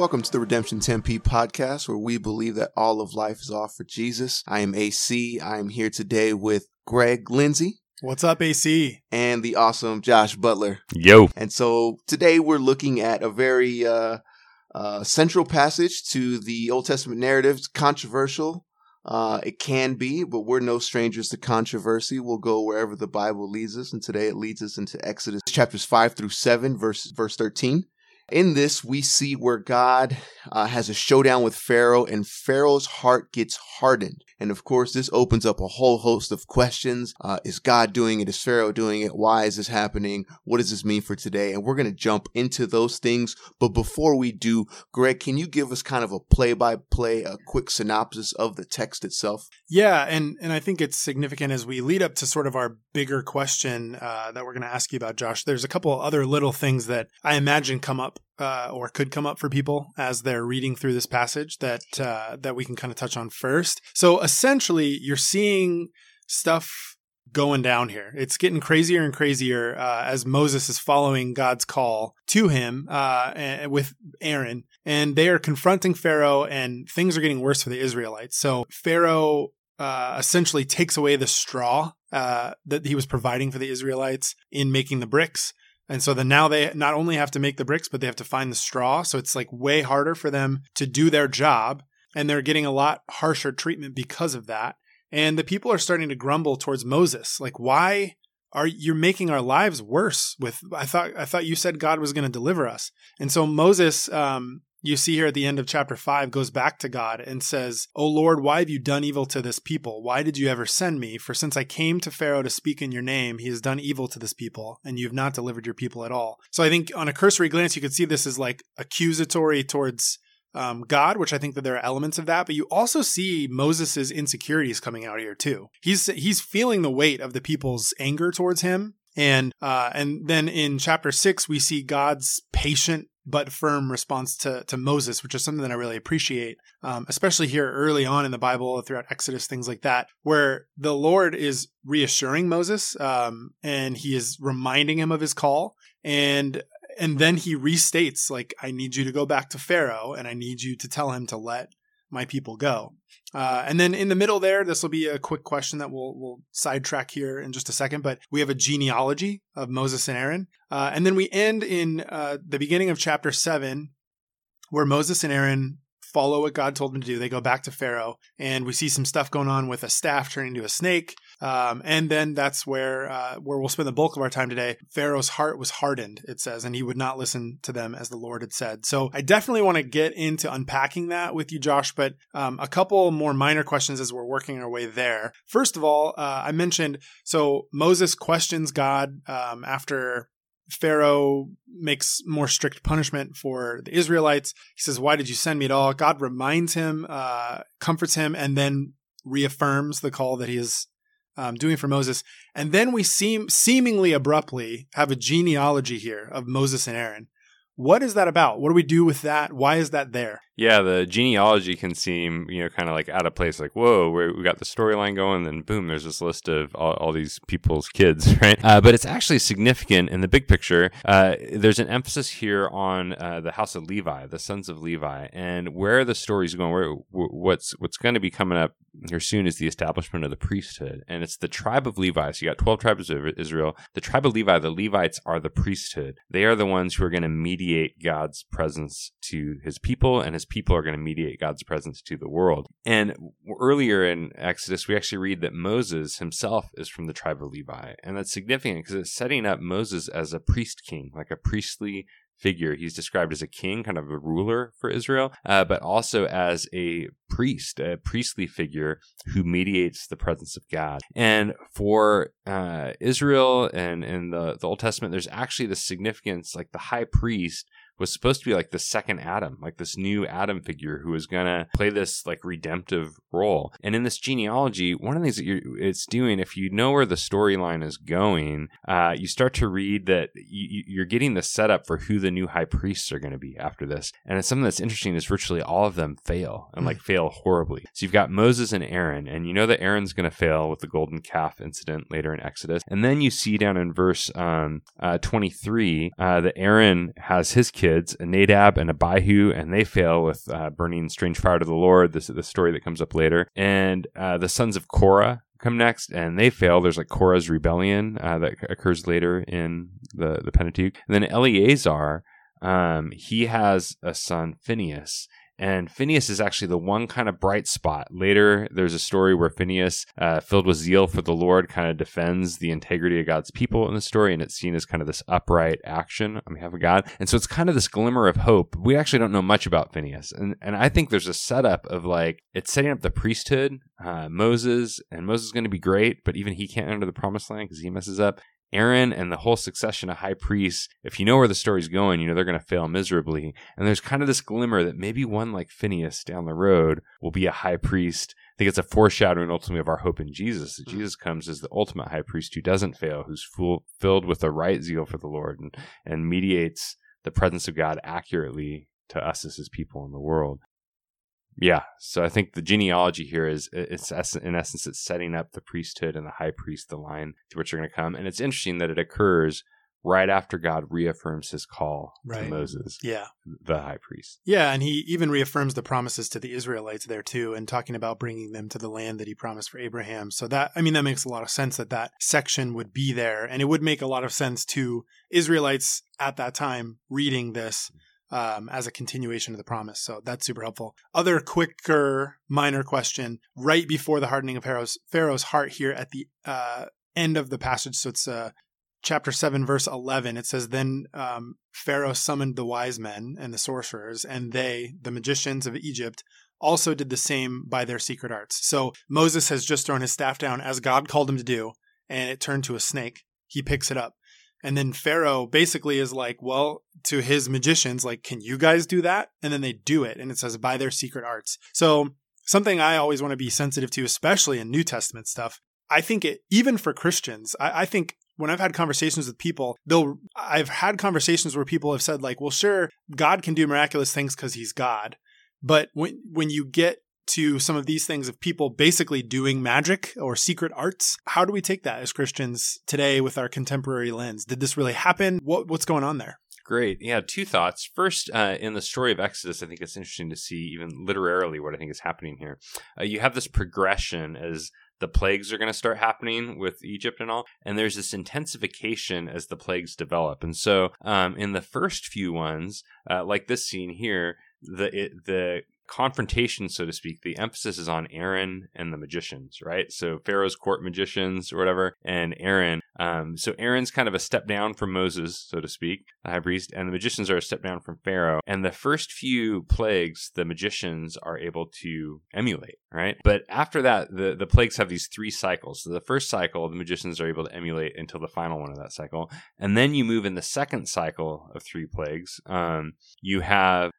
Welcome to the Redemption Tempe podcast, where we believe that all of life is all for Jesus. I am AC. I am here today with Greg Lindsay What's up, AC? and the awesome Josh Butler. Yo. And so today we're looking at a very uh, uh, central passage to the Old Testament narrative. It's controversial. Uh, it can be, but we're no strangers to controversy. We'll go wherever the Bible leads us. And today it leads us into Exodus chapters 5 through 7, verse, verse 13. In this, we see where God uh, has a showdown with Pharaoh, and Pharaoh's heart gets hardened. And of course, this opens up a whole host of questions. Uh, is God doing it? Is Pharaoh doing it? Why is this happening? What does this mean for today? And we're going to jump into those things. But before we do, Greg, can you give us kind of a play by play, a quick synopsis of the text itself? Yeah, and and I think it's significant as we lead up to sort of our bigger question uh, that we're going to ask you about, Josh. There's a couple other little things that I imagine come up uh, or could come up for people as they're reading through this passage that uh, that we can kind of touch on first. So essentially, you're seeing stuff going down here. It's getting crazier and crazier uh, as Moses is following God's call to him uh, with Aaron, and they are confronting Pharaoh, and things are getting worse for the Israelites. So Pharaoh uh, essentially takes away the straw uh, that he was providing for the Israelites in making the bricks. And so then now they not only have to make the bricks, but they have to find the straw. So it's like way harder for them to do their job. And they're getting a lot harsher treatment because of that. And the people are starting to grumble towards Moses. Like, why are you making our lives worse with I thought I thought you said God was going to deliver us. And so Moses um you see here at the end of chapter 5 goes back to God and says, "O Lord, why have you done evil to this people? Why did you ever send me? For since I came to Pharaoh to speak in your name, he has done evil to this people, and you have not delivered your people at all." So I think on a cursory glance you could see this is like accusatory towards um, God, which I think that there are elements of that, but you also see Moses' insecurities coming out here too. He's he's feeling the weight of the people's anger towards him, and uh, and then in chapter six we see God's patient but firm response to to Moses, which is something that I really appreciate, um, especially here early on in the Bible, throughout Exodus, things like that, where the Lord is reassuring Moses, um, and he is reminding him of his call, and and then he restates like i need you to go back to pharaoh and i need you to tell him to let my people go. Uh, and then in the middle there this will be a quick question that we'll, we'll sidetrack here in just a second but we have a genealogy of moses and aaron. Uh, and then we end in uh, the beginning of chapter 7 where moses and aaron follow what god told them to do. They go back to pharaoh and we see some stuff going on with a staff turning into a snake um, and then that's where uh, where we'll spend the bulk of our time today. Pharaoh's heart was hardened, it says, and he would not listen to them as the Lord had said. So I definitely want to get into unpacking that with you, Josh. But um, a couple more minor questions as we're working our way there. First of all, uh, I mentioned so Moses questions God um, after Pharaoh makes more strict punishment for the Israelites. He says, Why did you send me at all? God reminds him, uh, comforts him, and then reaffirms the call that he is um, doing for Moses. And then we seem seemingly abruptly have a genealogy here of Moses and Aaron. What is that about? What do we do with that? Why is that there? Yeah, the genealogy can seem, you know, kind of like out of place. Like, whoa, we we got the storyline going, then boom, there's this list of all, all these people's kids, right? Uh, but it's actually significant in the big picture. Uh, there's an emphasis here on uh, the house of Levi, the sons of Levi, and where the story's going. Where what's what's going to be coming up here soon is the establishment of the priesthood, and it's the tribe of Levi. So you got twelve tribes of Israel. The tribe of Levi, the Levites are the priesthood. They are the ones who are going to mediate God's presence to His people, and His people are going to mediate God's presence to the world. And earlier in Exodus, we actually read that Moses himself is from the tribe of Levi. And that's significant because it's setting up Moses as a priest king, like a priestly figure. He's described as a king, kind of a ruler for Israel, uh, but also as a priest, a priestly figure who mediates the presence of God. And for uh, Israel and in the, the Old Testament, there's actually the significance, like the high priest was supposed to be like the second Adam, like this new Adam figure who was gonna play this like redemptive role. And in this genealogy, one of the things that you're, it's doing, if you know where the storyline is going, uh, you start to read that you, you're getting the setup for who the new high priests are going to be after this. And it's something that's interesting is virtually all of them fail and like fail horribly. So you've got Moses and Aaron, and you know that Aaron's going to fail with the golden calf incident later in Exodus. And then you see down in verse um, uh, 23 uh, that Aaron has his kid kids, a Nadab and Abihu, and they fail with uh, burning strange fire to the Lord. This is the story that comes up later. And uh, the sons of Korah come next, and they fail. There's like Korah's rebellion uh, that occurs later in the, the Pentateuch. And then Eleazar, um, he has a son, Phineas, and Phineas is actually the one kind of bright spot. Later, there's a story where Phineas, uh, filled with zeal for the Lord, kind of defends the integrity of God's people in the story, and it's seen as kind of this upright action on behalf of God. And so it's kind of this glimmer of hope. We actually don't know much about Phineas, and and I think there's a setup of like it's setting up the priesthood, uh, Moses, and Moses is going to be great, but even he can't enter the promised land because he messes up. Aaron and the whole succession of high priests, if you know where the story's going, you know they're going to fail miserably. And there's kind of this glimmer that maybe one like Phineas down the road will be a high priest. I think it's a foreshadowing ultimately of our hope in Jesus. That hmm. Jesus comes as the ultimate high priest who doesn't fail, who's full, filled with the right zeal for the Lord and, and mediates the presence of God accurately to us as his people in the world. Yeah, so I think the genealogy here is it's in essence it's setting up the priesthood and the high priest, the line to which you're going to come, and it's interesting that it occurs right after God reaffirms His call right. to Moses, yeah, the high priest. Yeah, and He even reaffirms the promises to the Israelites there too, and talking about bringing them to the land that He promised for Abraham. So that I mean that makes a lot of sense that that section would be there, and it would make a lot of sense to Israelites at that time reading this um, as a continuation of the promise. So that's super helpful. Other quicker, minor question right before the hardening of Pharaoh's, Pharaoh's heart here at the uh, end of the passage. So it's uh, chapter 7, verse 11. It says, Then um, Pharaoh summoned the wise men and the sorcerers, and they, the magicians of Egypt, also did the same by their secret arts. So Moses has just thrown his staff down as God called him to do, and it turned to a snake. He picks it up. And then Pharaoh basically is like, well, to his magicians, like, can you guys do that? And then they do it. And it says, by their secret arts. So something I always want to be sensitive to, especially in New Testament stuff. I think it, even for Christians, I, I think when I've had conversations with people, they'll, I've had conversations where people have said like, well, sure, God can do miraculous things because he's God. But when, when you get to some of these things of people basically doing magic or secret arts. How do we take that as Christians today with our contemporary lens? Did this really happen? What, what's going on there? Great. Yeah, two thoughts. First, uh, in the story of Exodus, I think it's interesting to see, even literarily, what I think is happening here. Uh, you have this progression as the plagues are going to start happening with Egypt and all. And there's this intensification as the plagues develop. And so, um, in the first few ones, uh, like this scene here, the it, the confrontation, so to speak, the emphasis is on Aaron and the magicians, right? So Pharaoh's court magicians or whatever, and Aaron. Um, so Aaron's kind of a step down from Moses, so to speak, the high priest, and the magicians are a step down from Pharaoh. And the first few plagues, the magicians are able to emulate, right? But after that, the, the plagues have these three cycles. So the first cycle, the magicians are able to emulate until the final one of that cycle. And then you move in the second cycle of three plagues. Um, you have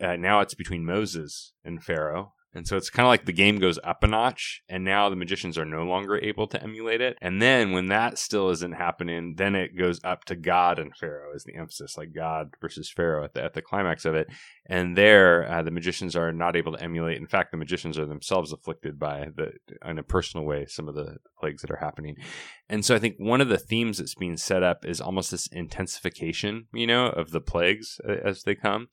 uh, now it's between Moses and Pharaoh. And so it's kind of like the game goes up a notch, and now the magicians are no longer able to emulate it. And then when that still isn't happening, then it goes up to God and Pharaoh is the emphasis, like God versus Pharaoh at the at the climax of it. And there, uh, the magicians are not able to emulate. In fact, the magicians are themselves afflicted by the, in a personal way, some of the plagues that are happening. And so I think one of the themes that's being set up is almost this intensification, you know, of the plagues uh, as they come.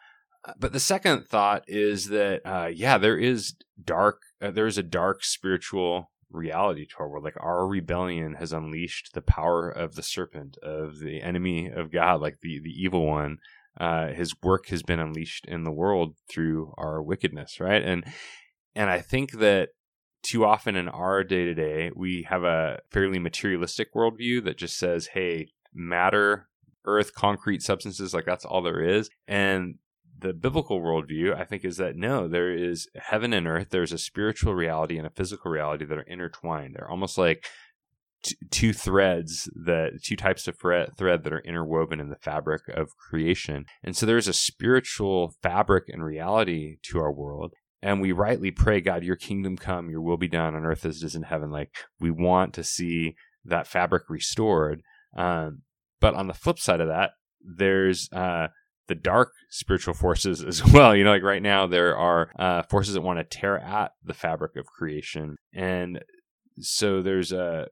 But the second thought is that, uh, yeah, there is dark, uh, there is a dark spiritual reality to our world. Like our rebellion has unleashed the power of the serpent, of the enemy of God, like the, the evil one. Uh, his work has been unleashed in the world through our wickedness, right? And and I think that too often in our day to day, we have a fairly materialistic worldview that just says, "Hey, matter, earth, concrete substances, like that's all there is," and the biblical worldview, I think, is that no, there is heaven and earth. There's a spiritual reality and a physical reality that are intertwined. They're almost like t- two threads that two types of thread, thread that are interwoven in the fabric of creation. And so there's a spiritual fabric and reality to our world. And we rightly pray, God, your kingdom come, your will be done on earth as it is in heaven. Like we want to see that fabric restored. Um, but on the flip side of that, there's uh, the dark spiritual forces as well. You know, like right now, there are uh, forces that want to tear at the fabric of creation. And so there's a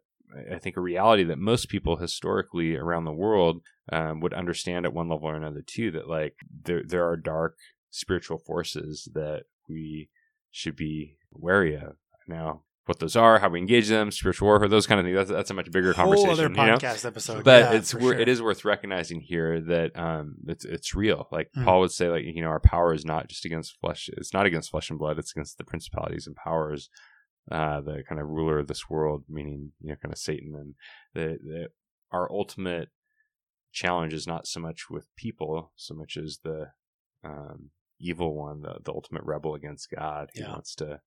I think, a reality that most people historically around the world um, would understand at one level or another too. That like there there are dark spiritual forces that we should be wary of. Now, what those are, how we engage them, spiritual warfare, those kind of things. That's, that's a much bigger Whole conversation. other you know? podcast episode. but Yeah, it's sure. it is worth recognizing here that um it's it's real. Like Mhm. Paul would say, like you know, our power is not just against flesh. It's not against flesh and blood. It's against the principalities and powers, uh, the kind of ruler of this world, meaning you know, kind of Satan. And the, the our ultimate challenge is not so much with people, so much as the um, evil one, the the ultimate rebel against God, who Yeah. wants to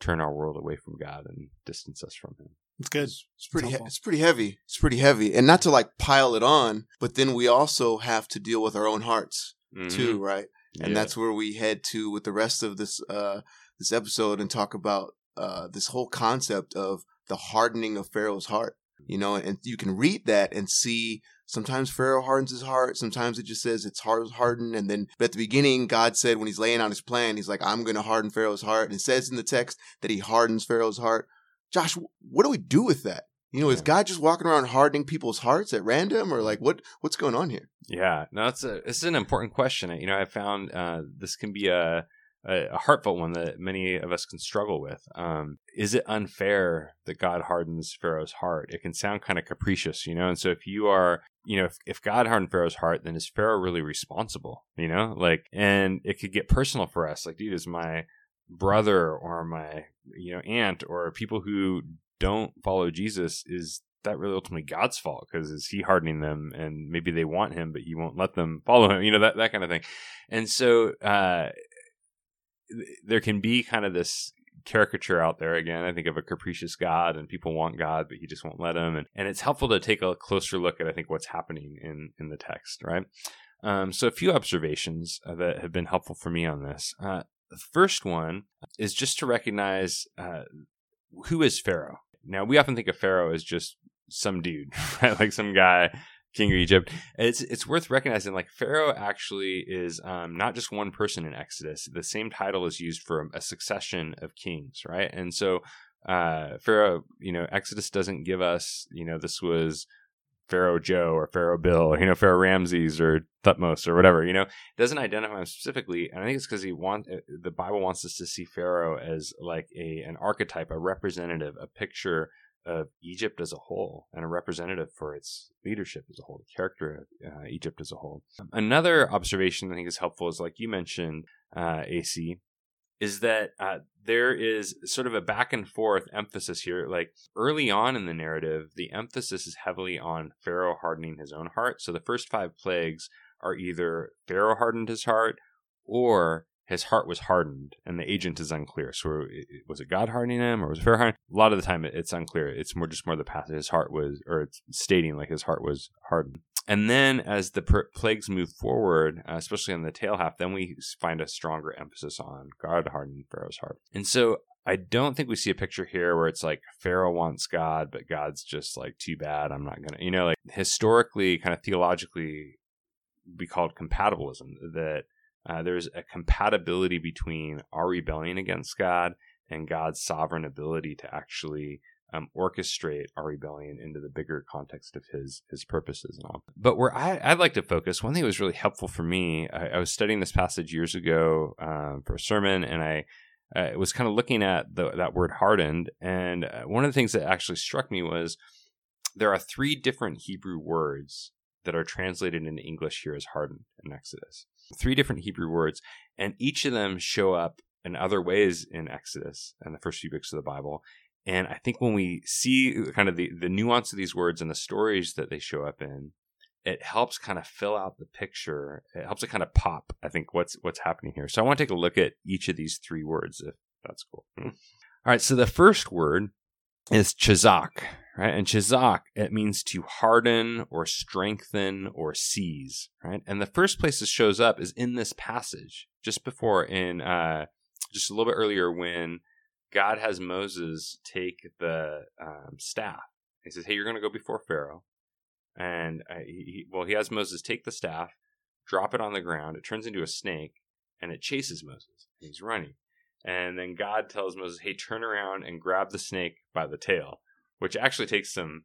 turn our world away from God and distance us from Him. It's good. It's, it's pretty. He- it's pretty heavy. It's pretty heavy, and not to like pile it on, but then we also have to deal with our own hearts too, right? And Yeah. that's where we head to with the rest of this uh this episode and talk about uh this whole concept of the hardening of Pharaoh's heart. You know, and you can read that and see sometimes Pharaoh hardens his heart, sometimes it just says it's hard hardened, and then but at the beginning God said when he's laying out his plan, he's like, I'm gonna harden Pharaoh's heart. And it says in the text that he hardens Pharaoh's heart. Josh, what do we do with that? You know, is God just walking around hardening people's hearts at random, or like what what's going on here? Yeah, no, it's a it's an important question. You know, I found uh, this can be a, a a heartfelt one that many of us can struggle with. Um, is it unfair that God hardens Pharaoh's heart? It can sound kind of capricious, you know. And so, if you are, you know, if, if God hardened Pharaoh's heart, then is Pharaoh really responsible? You know, like, and it could get personal for us. Like, dude, is my brother or my you know aunt or people who don't follow Jesus is that really ultimately God's fault because is he hardening them and maybe they want him but he won't let them follow him you know that that kind of thing and so uh there can be kind of this caricature out there. Again i think of a capricious god and people want god but he just won't let them and, and it's helpful to take a closer look at i think what's happening in in the text right? Um, so a few observations uh, that have been helpful for me on this. Uh, the first one is just to recognize uh, who is pharaoh? Now we often think of pharaoh as just some dude right? Like some guy king of egypt. It's it's worth recognizing like pharaoh actually is um, not just one person in exodus. The same title is used for a succession of kings right? And so uh pharaoh you know exodus doesn't give us you know this was pharaoh joe or pharaoh bill or, you know pharaoh ramses or thutmose or whatever you know? It doesn't identify him specifically and i think it's because he want uh, the bible wants us to see pharaoh as like a an archetype a representative a picture of Egypt as a whole and a representative for its leadership as a whole, the character of uh, Egypt as a whole. Another observation I think is helpful is like you mentioned, uh, AC, is that uh, there is sort of a back and forth emphasis here. Like early on in the narrative, the emphasis is heavily on Pharaoh hardening his own heart. So the first five plagues are either Pharaoh hardened his heart or his heart was hardened and the agent is unclear. So was it God hardening him or was it Pharaoh hardening? A lot of the time it's unclear. It's more just more the passage. His heart was, or it's stating like his heart was hardened. And then as the per- plagues move forward, uh, especially in the tail half, then we find a stronger emphasis on God hardening Pharaoh's heart. And so I don't think we see a picture here where it's like Pharaoh wants God, but God's just like too bad. I'm not gonna, you know, like historically, kind of theologically, be called compatibilism. That uh, there's a compatibility between our rebellion against God and God's sovereign ability to actually um, orchestrate our rebellion into the bigger context of His His purposes and all. But where I, I'd like to focus, one thing that was really helpful for me, I, I was studying this passage years ago um, for a sermon, and I uh, was kind of looking at the, that word hardened, and uh, one of the things that actually struck me was there are three different Hebrew words that are translated into English here as hardened in Exodus. Three different Hebrew words, and each of them show up in other ways in Exodus and the first few books of the Bible. And I think when we see kind of the, the nuance of these words and the stories that they show up in, it helps kind of fill out the picture. It helps it kind of pop, I think, what's what's happening here. So I want to take a look at each of these three words, if that's cool. All right, so the first word is chazak, right? And chazak, it means to harden or strengthen or seize, right? And the first place it shows up is in this passage, just before in uh, just a little bit earlier when God has Moses take the um, staff. He says, "Hey, you're going to go before Pharaoh," and uh, he- well, he has Moses take the staff, drop it on the ground. It turns into a snake, and it chases Moses. He's running, and then God tells Moses, "Hey, turn around and grab the snake by the tail." Which actually takes some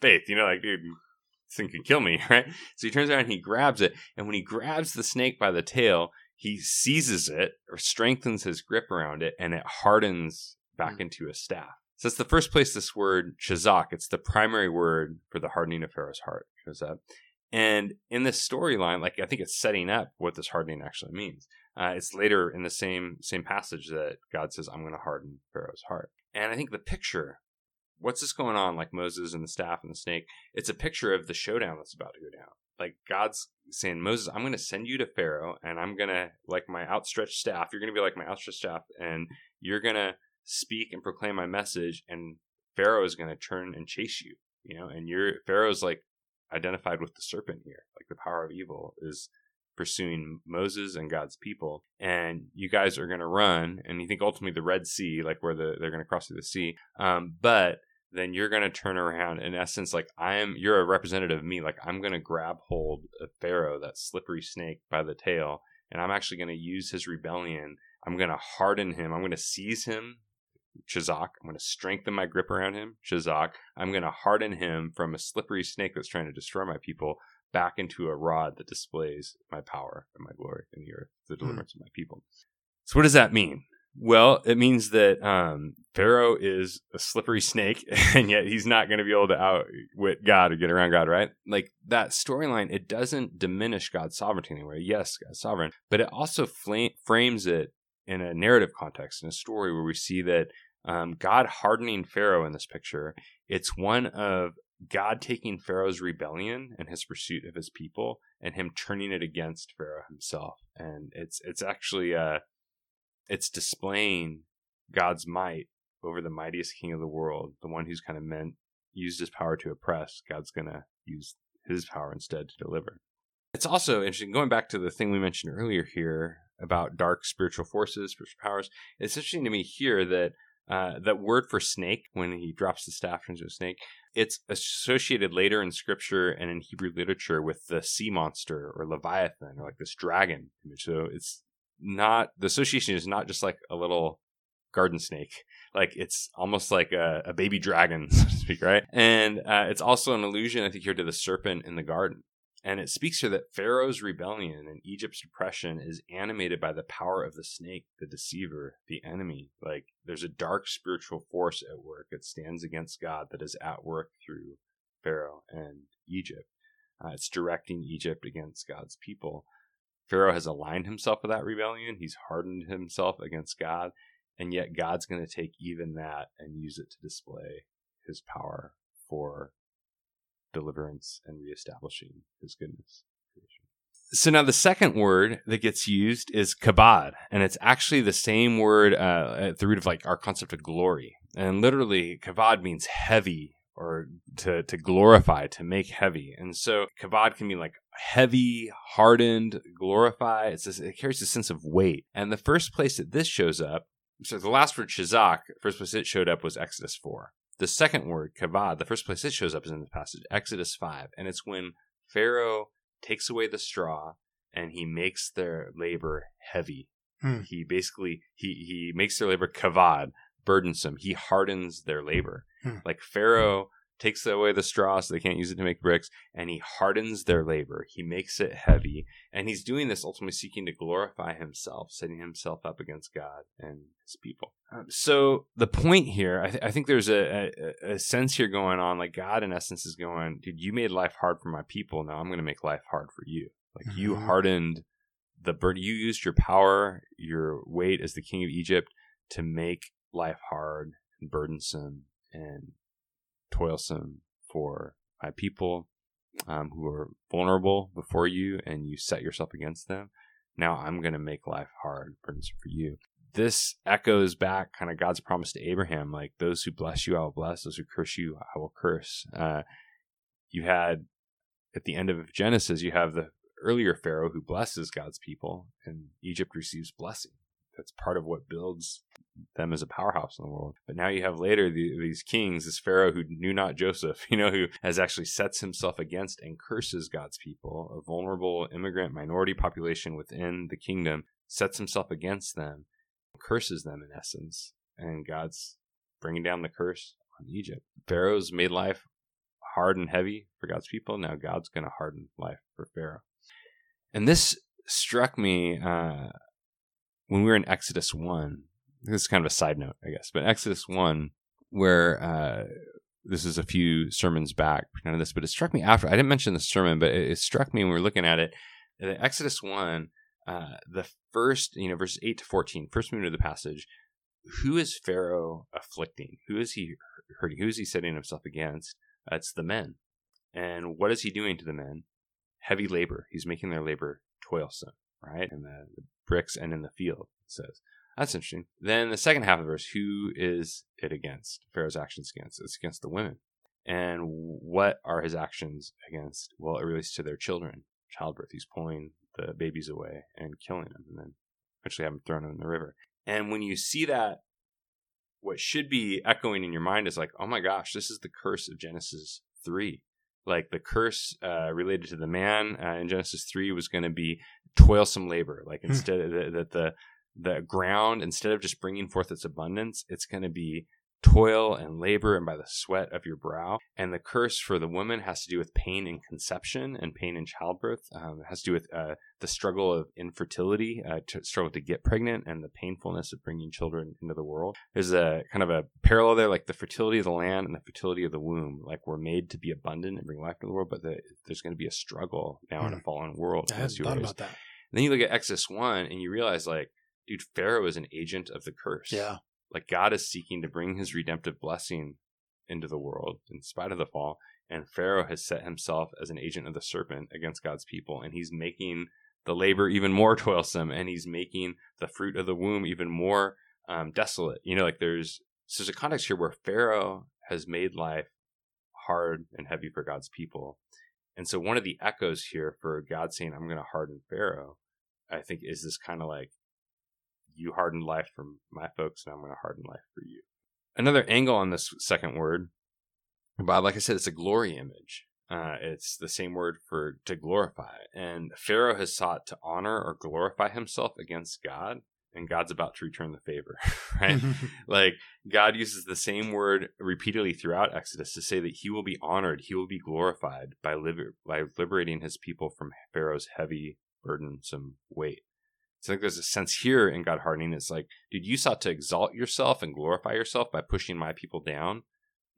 faith. You know, like, dude, this thing could kill me, right? So he turns around and he grabs it. And when he grabs the snake by the tail, he seizes it or strengthens his grip around it and it hardens back mm. into a staff. So it's the first place this word chazak, it's the primary word for the hardening of Pharaoh's heart, shows up. And in this storyline, like I think it's setting up what this hardening actually means. Uh, it's later in the same same passage that God says, "I'm going to harden Pharaoh's heart." And I think the picture, what's this going on? Like Moses and the staff and the snake. It's a picture of the showdown that's about to go down. Like God's saying, Moses, I'm going to send you to Pharaoh, and I'm going to like my outstretched staff. You're going to be like my outstretched staff, and you're going to speak and proclaim my message, and Pharaoh is going to turn and chase you. You know, and you're Pharaoh's like identified with the serpent here, like the power of evil is pursuing Moses and God's people, and you guys are going to run, and you think ultimately the Red Sea, like where the, they're going to cross through the sea, um, but then you're going to turn around in essence like i am you're a representative of me like i'm going to grab hold of pharaoh that slippery snake by the tail and i'm actually going to use his rebellion i'm going to harden him i'm going to seize him Chazak. I'm going to strengthen my grip around him, Chazak. I'm going to harden him from a slippery snake that's trying to destroy my people back into a rod that displays my power and my glory in the earth, the hmm. deliverance mm. of my people. So, what does that mean? Well, it means that um, Pharaoh is a slippery snake, and yet he's not going to be able to outwit God or get around God, right? Like that storyline, it doesn't diminish God's sovereignty anyway. Yes, God's sovereign, but it also fl- frames it in a narrative context, in a story where we see that um, God hardening Pharaoh in this picture, it's one of God taking Pharaoh's rebellion and his pursuit of his people and him turning it against Pharaoh himself. And it's it's actually uh it's displaying God's might over the mightiest king of the world, the one who's kind of meant used his power to oppress. God's gonna use his power instead to deliver. It's also interesting, going back to the thing we mentioned earlier here about dark spiritual forces, spiritual powers. It's interesting to me here that uh, that word for snake, when he drops the staff into a snake, it's associated later in scripture and in Hebrew literature with the sea monster or Leviathan or like this dragon image. So it's not, the association is not just like a little garden snake. Like it's almost like a, a baby dragon, so to speak, right? And uh, it's also an allusion, I think, here to the serpent in the garden. And it speaks here that Pharaoh's rebellion and Egypt's oppression is animated by the power of the snake, the deceiver, the enemy. Like there's a dark spiritual force at work that stands against God that is at work through Pharaoh and Egypt. Uh, it's directing Egypt against God's people. Pharaoh has aligned himself with that rebellion. He's hardened himself against God. And yet God's going to take even that and use it to display his power for deliverance and reestablishing his goodness. So now the second word that gets used is kabod, and it's actually the same word uh, at the root of like our concept of glory. And literally, kabod means heavy or to, to glorify, to make heavy. And so kabod can mean like heavy, hardened, glorify. It's this, it carries a sense of weight. And the first place that this shows up, so the last word chazak, first place it showed up was Exodus 4. The second word, kavod, the first place it shows up is in the passage, Exodus 5. And it's when Pharaoh takes away the straw and he makes their labor heavy. Hmm. He basically he he makes their labor kavod, burdensome. He hardens their labor. Hmm. Like Pharaoh takes away the straw so they can't use it to make bricks, and he hardens their labor. He makes it heavy, and he's doing this ultimately seeking to glorify himself, setting himself up against God and his people. Um, so the point here, I, th- I think there's a, a, a, sense here going on, like God in essence is going, dude, you made life hard for my people. Now I'm going to make life hard for you. Like mm-hmm. you hardened the burden. You used your power, your weight as the king of Egypt to make life hard and burdensome and toilsome for my people um, who are vulnerable before you and you set yourself against them. Now I'm going to make life hard, for you. This echoes back kind of God's promise to Abraham like, those who bless you, I will bless. Those who curse you, I will curse. Uh, you had at the end of Genesis, you have the earlier Pharaoh who blesses God's people, and Egypt receives blessing that's part of what builds them as a powerhouse in the world. But now you have later the, these kings, this Pharaoh who knew not Joseph, you know, who has actually sets himself against and curses God's people, a vulnerable immigrant minority population within the kingdom, sets himself against them, curses them in essence, and God's bringing down the curse on Egypt. Pharaoh's made life hard and heavy for God's people. Now God's going to harden life for Pharaoh. And this struck me uh, when we were in Exodus 1. This is kind of a side note, I guess, but Exodus 1, where uh, this is a few sermons back, none of this, but it struck me after. I didn't mention the sermon, but it, it struck me when we were looking at it. In Exodus 1, uh, the first, you know, verses 8 to 14, first minute of the passage, who is Pharaoh afflicting? Who is he hurting? Who is he setting himself against? Uh, it's the men. And what is he doing to the men? Heavy labor. He's making their labor toilsome, right? In the, the bricks and in the field, it says. That's interesting. Then the second half of the verse, who is it against? Pharaoh's actions against? It's against the women. And what are his actions against? Well, it relates to their children, childbirth. He's pulling the babies away and killing them, and then eventually have them thrown in the river. And when you see that, what should be echoing in your mind is like, oh my gosh, this is the curse of Genesis 3. Like the curse uh, related to the man uh, in Genesis 3 was going to be toilsome labor. Like hmm. instead of the, the, the, ground, instead of just bringing forth its abundance, it's going to be toil and labor and by the sweat of your brow. And the curse for the woman has to do with pain in conception and pain in childbirth. Um, it has to do with uh, the struggle of infertility, uh, to struggle to get pregnant, and the painfulness of bringing children into the world. There's a kind of a parallel there, like the fertility of the land and the fertility of the womb. Like we're made to be abundant and bring life to the world, but the, there's going to be a struggle now in a hmm. fallen world. I hadn't thought about that. And then you look at Exodus 1 and you realize, like, dude, Pharaoh is an agent of the curse. Yeah. Like God is seeking to bring his redemptive blessing into the world in spite of the fall. And Pharaoh has set himself as an agent of the serpent against God's people. And he's making the labor even more toilsome and he's making the fruit of the womb even more um, desolate. You know, like there's, so there's a context here where Pharaoh has made life hard and heavy for God's people. And so one of the echoes here for God saying, I'm going to harden Pharaoh, I think is this kind of like you hardened life for my folks, and I'm going to harden life for you. Another angle on this second word, Bob, like I said, it's a glory image. Uh, it's the same word for to glorify. And Pharaoh has sought to honor or glorify himself against God, and God's about to return the favor, right? like God uses the same word repeatedly throughout Exodus to say that he will be honored, he will be glorified by, liber- by liberating his people from Pharaoh's heavy, burdensome weight. So I think there's a sense here in God hardening. It's like, dude, you sought to exalt yourself and glorify yourself by pushing my people down.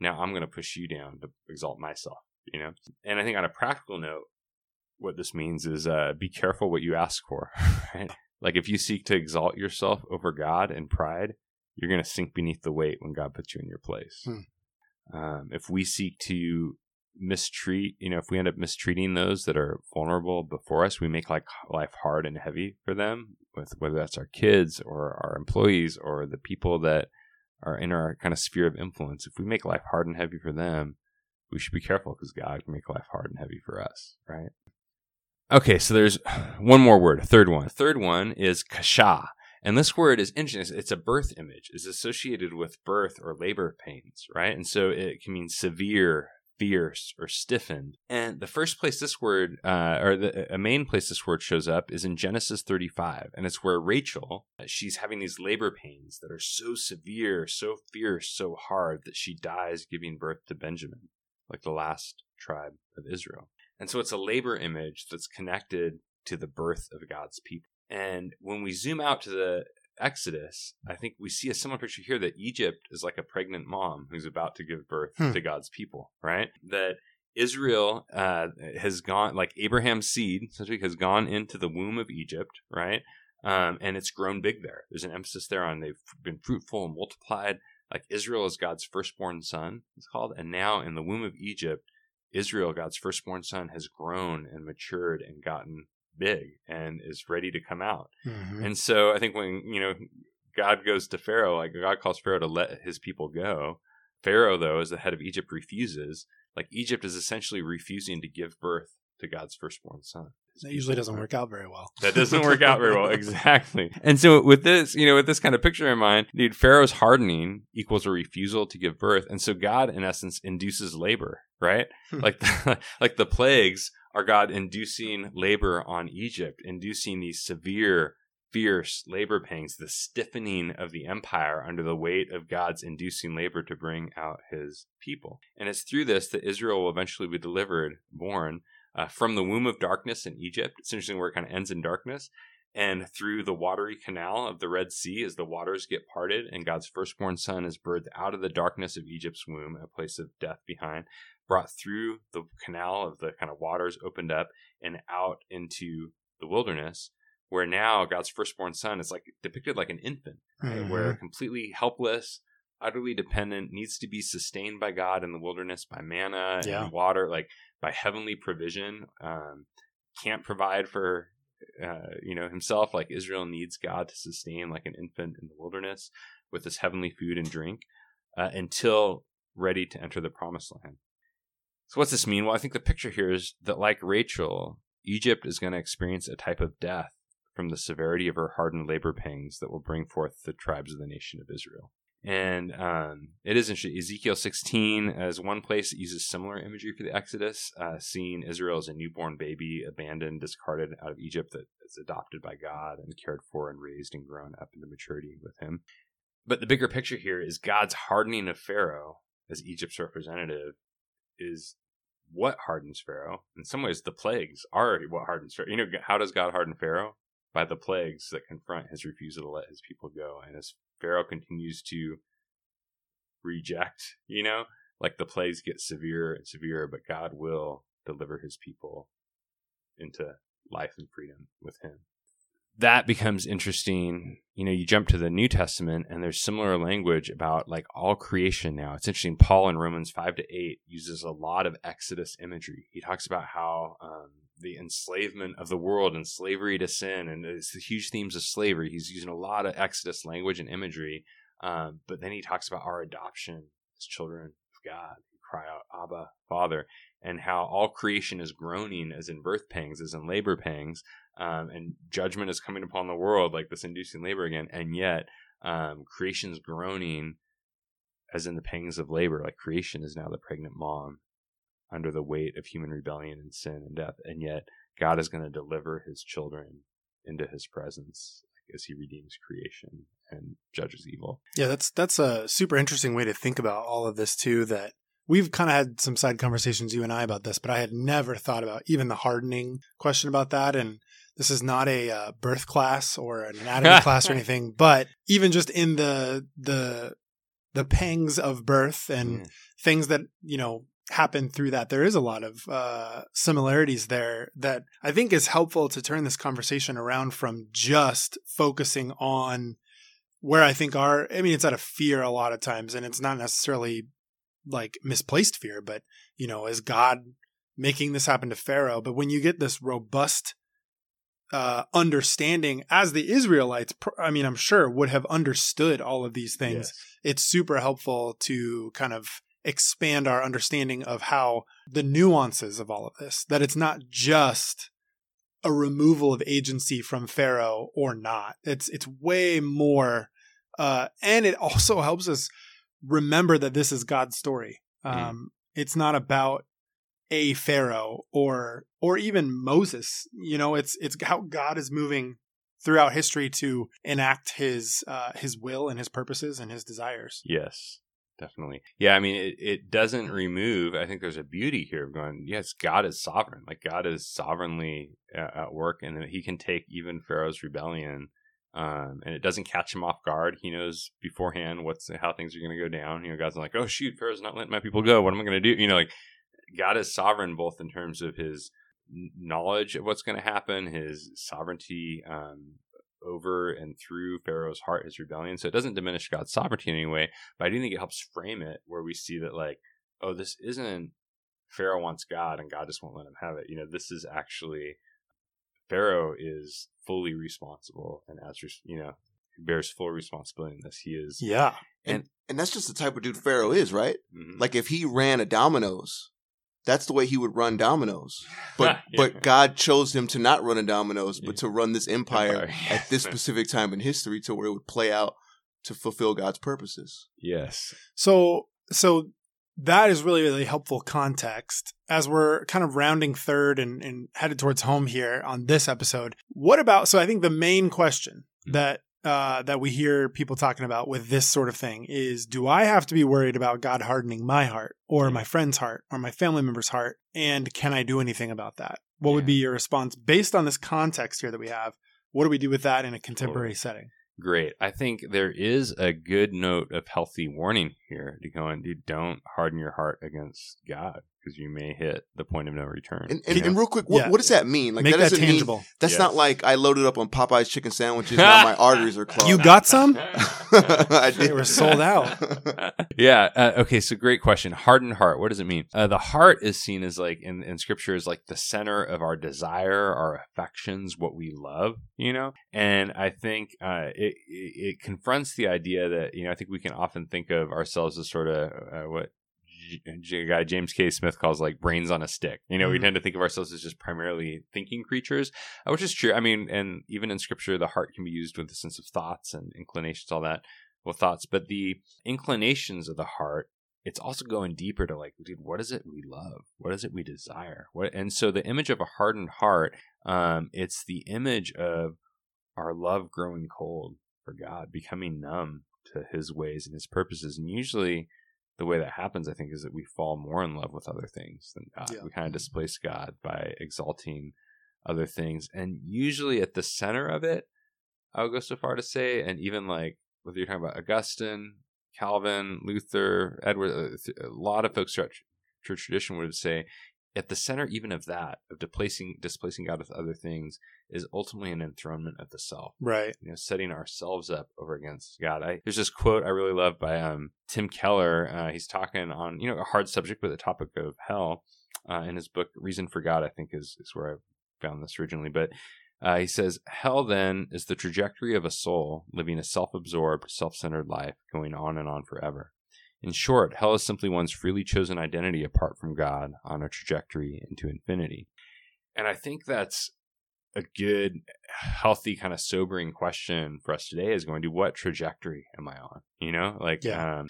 Now I'm going to push you down to exalt myself, you know? And I think on a practical note, what this means is uh, be careful what you ask for, right? Like if you seek to exalt yourself over God and pride, you're going to sink beneath the weight when God puts you in your place. Hmm. Um, if we seek to mistreat, you know, if we end up mistreating those that are vulnerable before us, we make like life hard and heavy for them, with whether that's our kids or our employees or the people that are in our kind of sphere of influence. If we make life hard and heavy for them, we should be careful because God can make life hard and heavy for us, right? Okay, so there's one more word, a third one. The third one is kasha. And this word is interesting. It's a birth image. It's associated with birth or labor pains, right? And so it can mean severe, fierce or stiffened. And the first place this word, uh, or the, a main place this word shows up is in Genesis 35. And it's where Rachel, she's having these labor pains that are so severe, so fierce, so hard that she dies giving birth to Benjamin, like the last tribe of Israel. And so it's a labor image that's connected to the birth of God's people. And when we zoom out to the Exodus, I think we see a similar picture here that Egypt is like a pregnant mom who's about to give birth hmm. to God's people, right? That Israel uh, has gone, like Abraham's seed, essentially, has gone into the womb of Egypt, right? Um, and it's grown big there. There's an emphasis there on they've been fruitful and multiplied. Like Israel is God's firstborn son, it's called. And now in the womb of Egypt, Israel, God's firstborn son, has grown and matured and gotten big and is ready to come out. Mm-hmm. And so I think when, you know, God goes to Pharaoh, like God calls Pharaoh to let his people go. Pharaoh, though, as the head of Egypt, refuses. Like Egypt is essentially refusing to give birth to God's firstborn son. That usually doesn't work out very well. That doesn't work out very well, exactly. And so with this, you know, with this kind of picture in mind, dude, Pharaoh's hardening equals a refusal to give birth, and so God, in essence, induces labor, right? Hmm. like, the, like the plagues are God inducing labor on Egypt, inducing these severe, fierce labor pangs, the stiffening of the empire under the weight of God's inducing labor to bring out his people. And it's through this that Israel will eventually be delivered, born uh, from the womb of darkness in Egypt. It's interesting where it kind of ends in darkness. And through the watery canal of the Red Sea, as the waters get parted and God's firstborn son is birthed out of the darkness of Egypt's womb, a place of death behind, brought through the canal of the kind of waters opened up and out into the wilderness where now God's firstborn son is like depicted like an infant, right? Mhm. Where completely helpless, utterly dependent, needs to be sustained by God in the wilderness by manna Yeah. and water, like by heavenly provision. Um, can't provide for uh, you know himself like Israel needs God to sustain like an infant in the wilderness with this heavenly food and drink uh, until ready to enter the promised land. So what's this mean? Well, I think the picture here is that like Rachel, Egypt is going to experience a type of death from the severity of her hardened labor pangs that will bring forth the tribes of the nation of Israel. And um, it is interesting. Ezekiel 16, as one place, it uses similar imagery for the Exodus, uh, seeing Israel as a newborn baby, abandoned, discarded out of Egypt, that is adopted by God and cared for and raised and grown up into maturity with Him. But the bigger picture here is God's hardening of Pharaoh as Egypt's representative is what hardens Pharaoh. In some ways, the plagues are what hardens Pharaoh. You know, how does God harden Pharaoh? By the plagues that confront his refusal to let his people go. And as Pharaoh continues to reject, you know, like the plagues get severe and severe, but God will deliver his people into life and freedom with him. That becomes interesting. You know, you jump to the New Testament and there's similar language about like all creation now. It's interesting. Paul in Romans 5 to 8 uses a lot of Exodus imagery. He talks about how um, the enslavement of the world and slavery to sin and it's the huge themes of slavery. He's using a lot of Exodus language and imagery. Um, but then he talks about our adoption as children of God who cry out, Abba, Father, and how all creation is groaning as in birth pangs, as in labor pangs, um, and judgment is coming upon the world like this inducing labor again. And yet, um, creation's groaning as in the pangs of labor. Like creation is now the pregnant mom under the weight of human rebellion and sin and death. And yet, God is going to deliver his children into his presence as he redeems creation and judges evil. Yeah, that's that's a super interesting way to think about all of this too. That we've kind of had some side conversations, you and I, about this, but I had never thought about even the hardening question about that. And this is not a uh, birth class or an anatomy class or anything, but even just in the the the pangs of birth and Mm. things that you know happen through that there is a lot of uh, similarities there that i think is helpful to turn this conversation around from just focusing on where i think our i mean it's out of fear a lot of times and it's not necessarily like misplaced fear but you know is god making this happen to pharaoh? But when you get this robust uh, understanding as the israelites i mean i'm sure would have understood all of these things it's super helpful to kind of expand our understanding of how the nuances of all of this that it's not just a removal of agency from pharaoh or not. It's it's way more uh and it also helps us remember that this is god's story um it's not about a pharaoh or or even moses you know it's it's how god is moving throughout history to enact his uh his will and his purposes and his desires Yes, definitely. Yeah, I mean, it, it doesn't remove. I think there's a beauty here of going. Yes, God is sovereign. Like God is sovereignly uh, at work, and He can take even Pharaoh's rebellion, um, and it doesn't catch him off guard. He knows beforehand what's how things are going to go down. You know, God's like, oh shoot, Pharaoh's not letting my people go. What am I going to do? You know, like God is sovereign both in terms of His knowledge of what's going to happen, His sovereignty. Um, over and through Pharaoh's heart, his rebellion. So it doesn't diminish God's sovereignty in any way, but I do think it helps frame it where we see that, like, oh, this isn't Pharaoh wants God and God just won't let him have it. You know, this is actually Pharaoh is fully responsible and as you know bears full responsibility in this. He is yeah And and that's just the type of dude Pharaoh is, right? Mhm. Like if he ran a Domino's, that's the way he would run Domino's. But Yeah. but God chose him to not run a Domino's, but Yeah. to run this empire Empire. at this specific time in history to where it would play out to fulfill God's purposes. yes, So so that is really, really helpful context as we're kind of rounding third and, and headed towards home here on this episode. What about? So I think the main question that uh, that we hear people talking about with this sort of thing is do I have to be worried about God hardening my heart or my friend's heart or my family member's heart? And can I do anything about that? What would be your response based on this context here that we have? What do we do with that in a contemporary setting? Great. I think there is a good note of healthy warning here to go and dude, don't harden your heart against God because you may hit the point of no return. And, and, you and real quick, what, Yeah. what does that mean? Like Make that doesn't mean- tangible. that's Yes. not like I loaded up on Popeye's chicken sandwiches. now my arteries are clogged. You got some? I They were sold out. yeah. Uh, okay. So great question. Hardened heart. What does it mean? Uh, the heart is seen as like in, in scripture is like the center of our desire, our affections, what we love, you know? And I think uh, it, it, it confronts the idea that, you know, I think we can often think of ourselves as sort of uh, what J- J- guy James K. Smith calls like brains on a stick. You know, we Mhm. tend to think of ourselves as just primarily thinking creatures, which is true. I mean, and even in scripture, the heart can be used with the sense of thoughts and inclinations, all that. Well, thoughts, but the inclinations of the heart, it's also going deeper to like, dude, what is it we love? What is it we desire? What? And so the image of a hardened heart, um, it's the image of our love growing cold for God, becoming numb to His ways and His purposes, and usually the way that happens, I think, is that we fall more in love with other things than God. Yeah. We kind of displace God by exalting other things. And usually at the center of it, I would go so far to say, and even like whether you're talking about Augustine, Calvin, Luther, Edward, uh, a lot of folks throughout church tradition would say, at the center even of that, of displacing displacing God with other things, is ultimately an enthronement of the self Right. you know, setting ourselves up over against God. I, there's this quote I really love by um, Tim Keller. Uh, he's talking on you know a hard subject, but the topic of hell. Uh, in his book Reason for God, I think is is where I found this originally. But uh, he says, "Hell then is the trajectory of a soul living a self-absorbed, self-centered life, going on and on forever." In short, hell is simply one's freely chosen identity apart from God on a trajectory into infinity. And I think that's a good, healthy, kind of sobering question for us today is going to what trajectory am I on? You know, like, Yeah. um,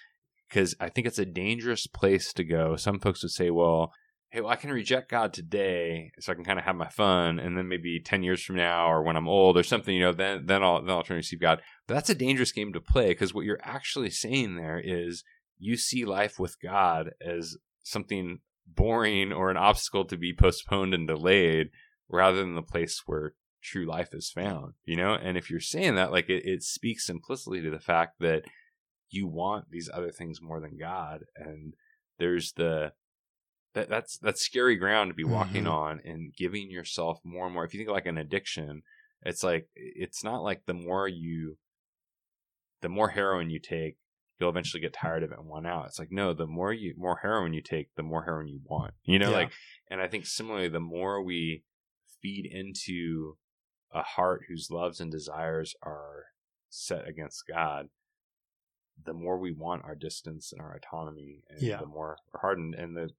because I think it's a dangerous place to go. Some folks would say, well, hey, well, I can reject God today so I can kind of have my fun. And then maybe 10 years from now or when I'm old or something, you know, then, then I'll, then I'll turn to receive God. But that's a dangerous game to play because what you're actually saying there is you see life with God as something boring or an obstacle to be postponed and delayed rather than the place where true life is found, you know? And if you're saying that, like it, it speaks implicitly to the fact that you want these other things more than God. And there's the, that, that's, that's scary ground to be walking Mhm. on and giving yourself more and more. If you think like an addiction, it's like, it's not like the more you, the more heroin you take, you'll eventually get tired of it and want out. It's like, no, the more you, more heroin you take, the more heroin you want, you know, Yeah. like, and I think similarly, the more we feed into a heart whose loves and desires are set against God, the more we want our distance and our autonomy, and Yeah. the more we're hardened. And the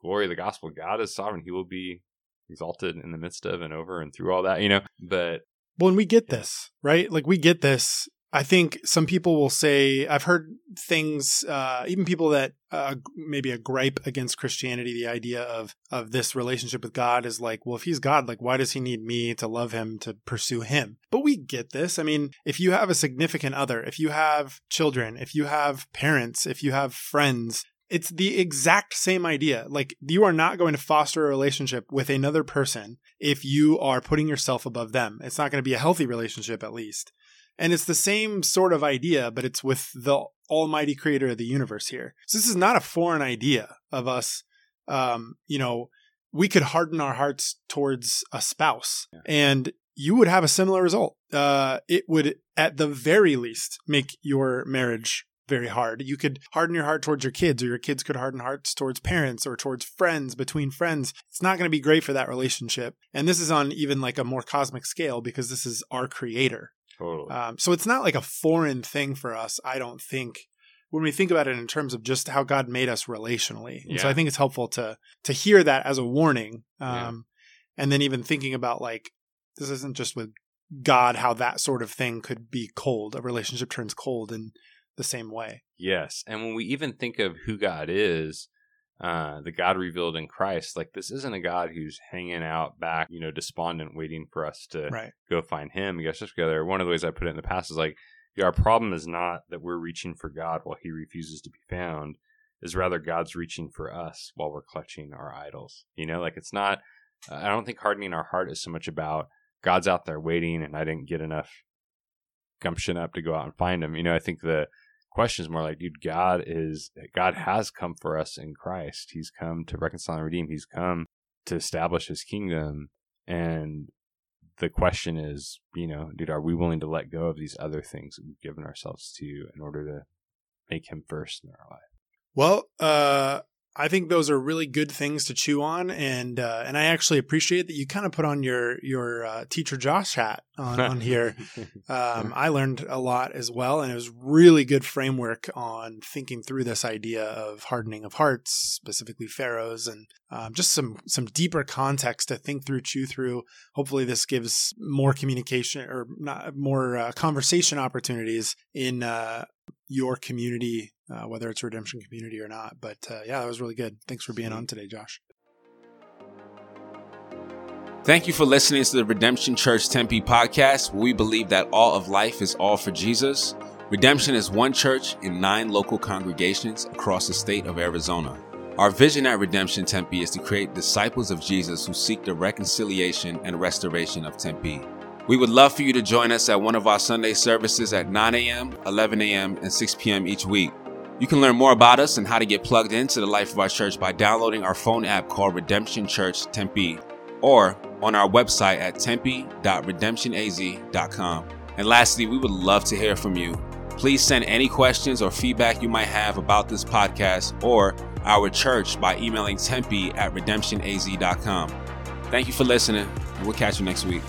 glory of the gospel, God is sovereign; He will be exalted in the midst of and over and through all that, you know. But when we get this, right? Like we get this. I think some people will say, I've heard things, uh, even people that uh, maybe a gripe against Christianity, the idea of of this relationship with God is like, well, if He's God, like why does He need me to love Him to pursue Him? But we get this. I mean, if you have a significant other, if you have children, if you have parents, if you have friends. It's the exact same idea. Like, you are not going to foster a relationship with another person if you are putting yourself above them. It's not going to be a healthy relationship, at least. And it's the same sort of idea, but it's with the almighty creator of the universe here. So this is not a foreign idea of us. Um, you know, we could harden our hearts towards a spouse and you would have a similar result. Uh, it would, at the very least, make your marriage very hard. You could harden your heart towards your kids, or your kids could harden hearts towards parents or towards friends, between friends. It's not going to be great for that relationship. And this is on even like a more cosmic scale because this is our creator. Totally, Um, so it's not like a foreign thing for us, I don't think, when we think about it in terms of just how God made us relationally. And so I think it's helpful to to hear that as a warning. Um, Yeah. and then even thinking about like this isn't just with God how that sort of thing could be cold. A relationship turns cold in the same way. Yes. And when we even think of who God is, uh, the God revealed in Christ, like this isn't a God who's hanging out back, you know, despondent, waiting for us to Right. go find Him. You guys just together. One of the ways I put it in the past is like, yeah, our problem is not that we're reaching for God while He refuses to be found, is rather God's reaching for us while we're clutching our idols. You know, like it's not. I don't think hardening our heart is so much about God's out there waiting, and I didn't get enough gumption up to go out and find Him. You know, I think the question is more like, dude, God is God has come for us in Christ. He's come to reconcile and redeem. He's come to establish His kingdom, and the question is, you know, dude, are we willing to let go of these other things we've given ourselves to in order to make Him first in our life? Well, uh, I think those are really good things to chew on, and uh, and I actually appreciate that you kind of put on your your uh, teacher Josh hat on, on here. Um, I learned a lot as well, and it was really good framework on thinking through this idea of hardening of hearts, specifically pharaohs, and um, just some some deeper context to think through, chew through. Hopefully, this gives more communication or not more uh, conversation opportunities in uh, your community, uh, whether it's redemption community or not. But uh, yeah, that was really good. Thanks for being on today, Josh. Thank you for listening to the Redemption Church Tempe podcast, where we believe that all of life is all for Jesus. Redemption is one church in nine local congregations across the state of Arizona. Our vision at Redemption Tempe is to create disciples of Jesus who seek the reconciliation and restoration of Tempe. We would love for you to join us at one of our Sunday services at 9 a.m., 11 a.m., and 6 p.m. each week. You can learn more about us and how to get plugged into the life of our church by downloading our phone app called Redemption Church Tempe or on our website at tempe.redemptionaz.com. And lastly, we would love to hear from you. Please send any questions or feedback you might have about this podcast or our church by emailing tempe at redemptionaz.com. Thank you for listening, and we'll catch you next week.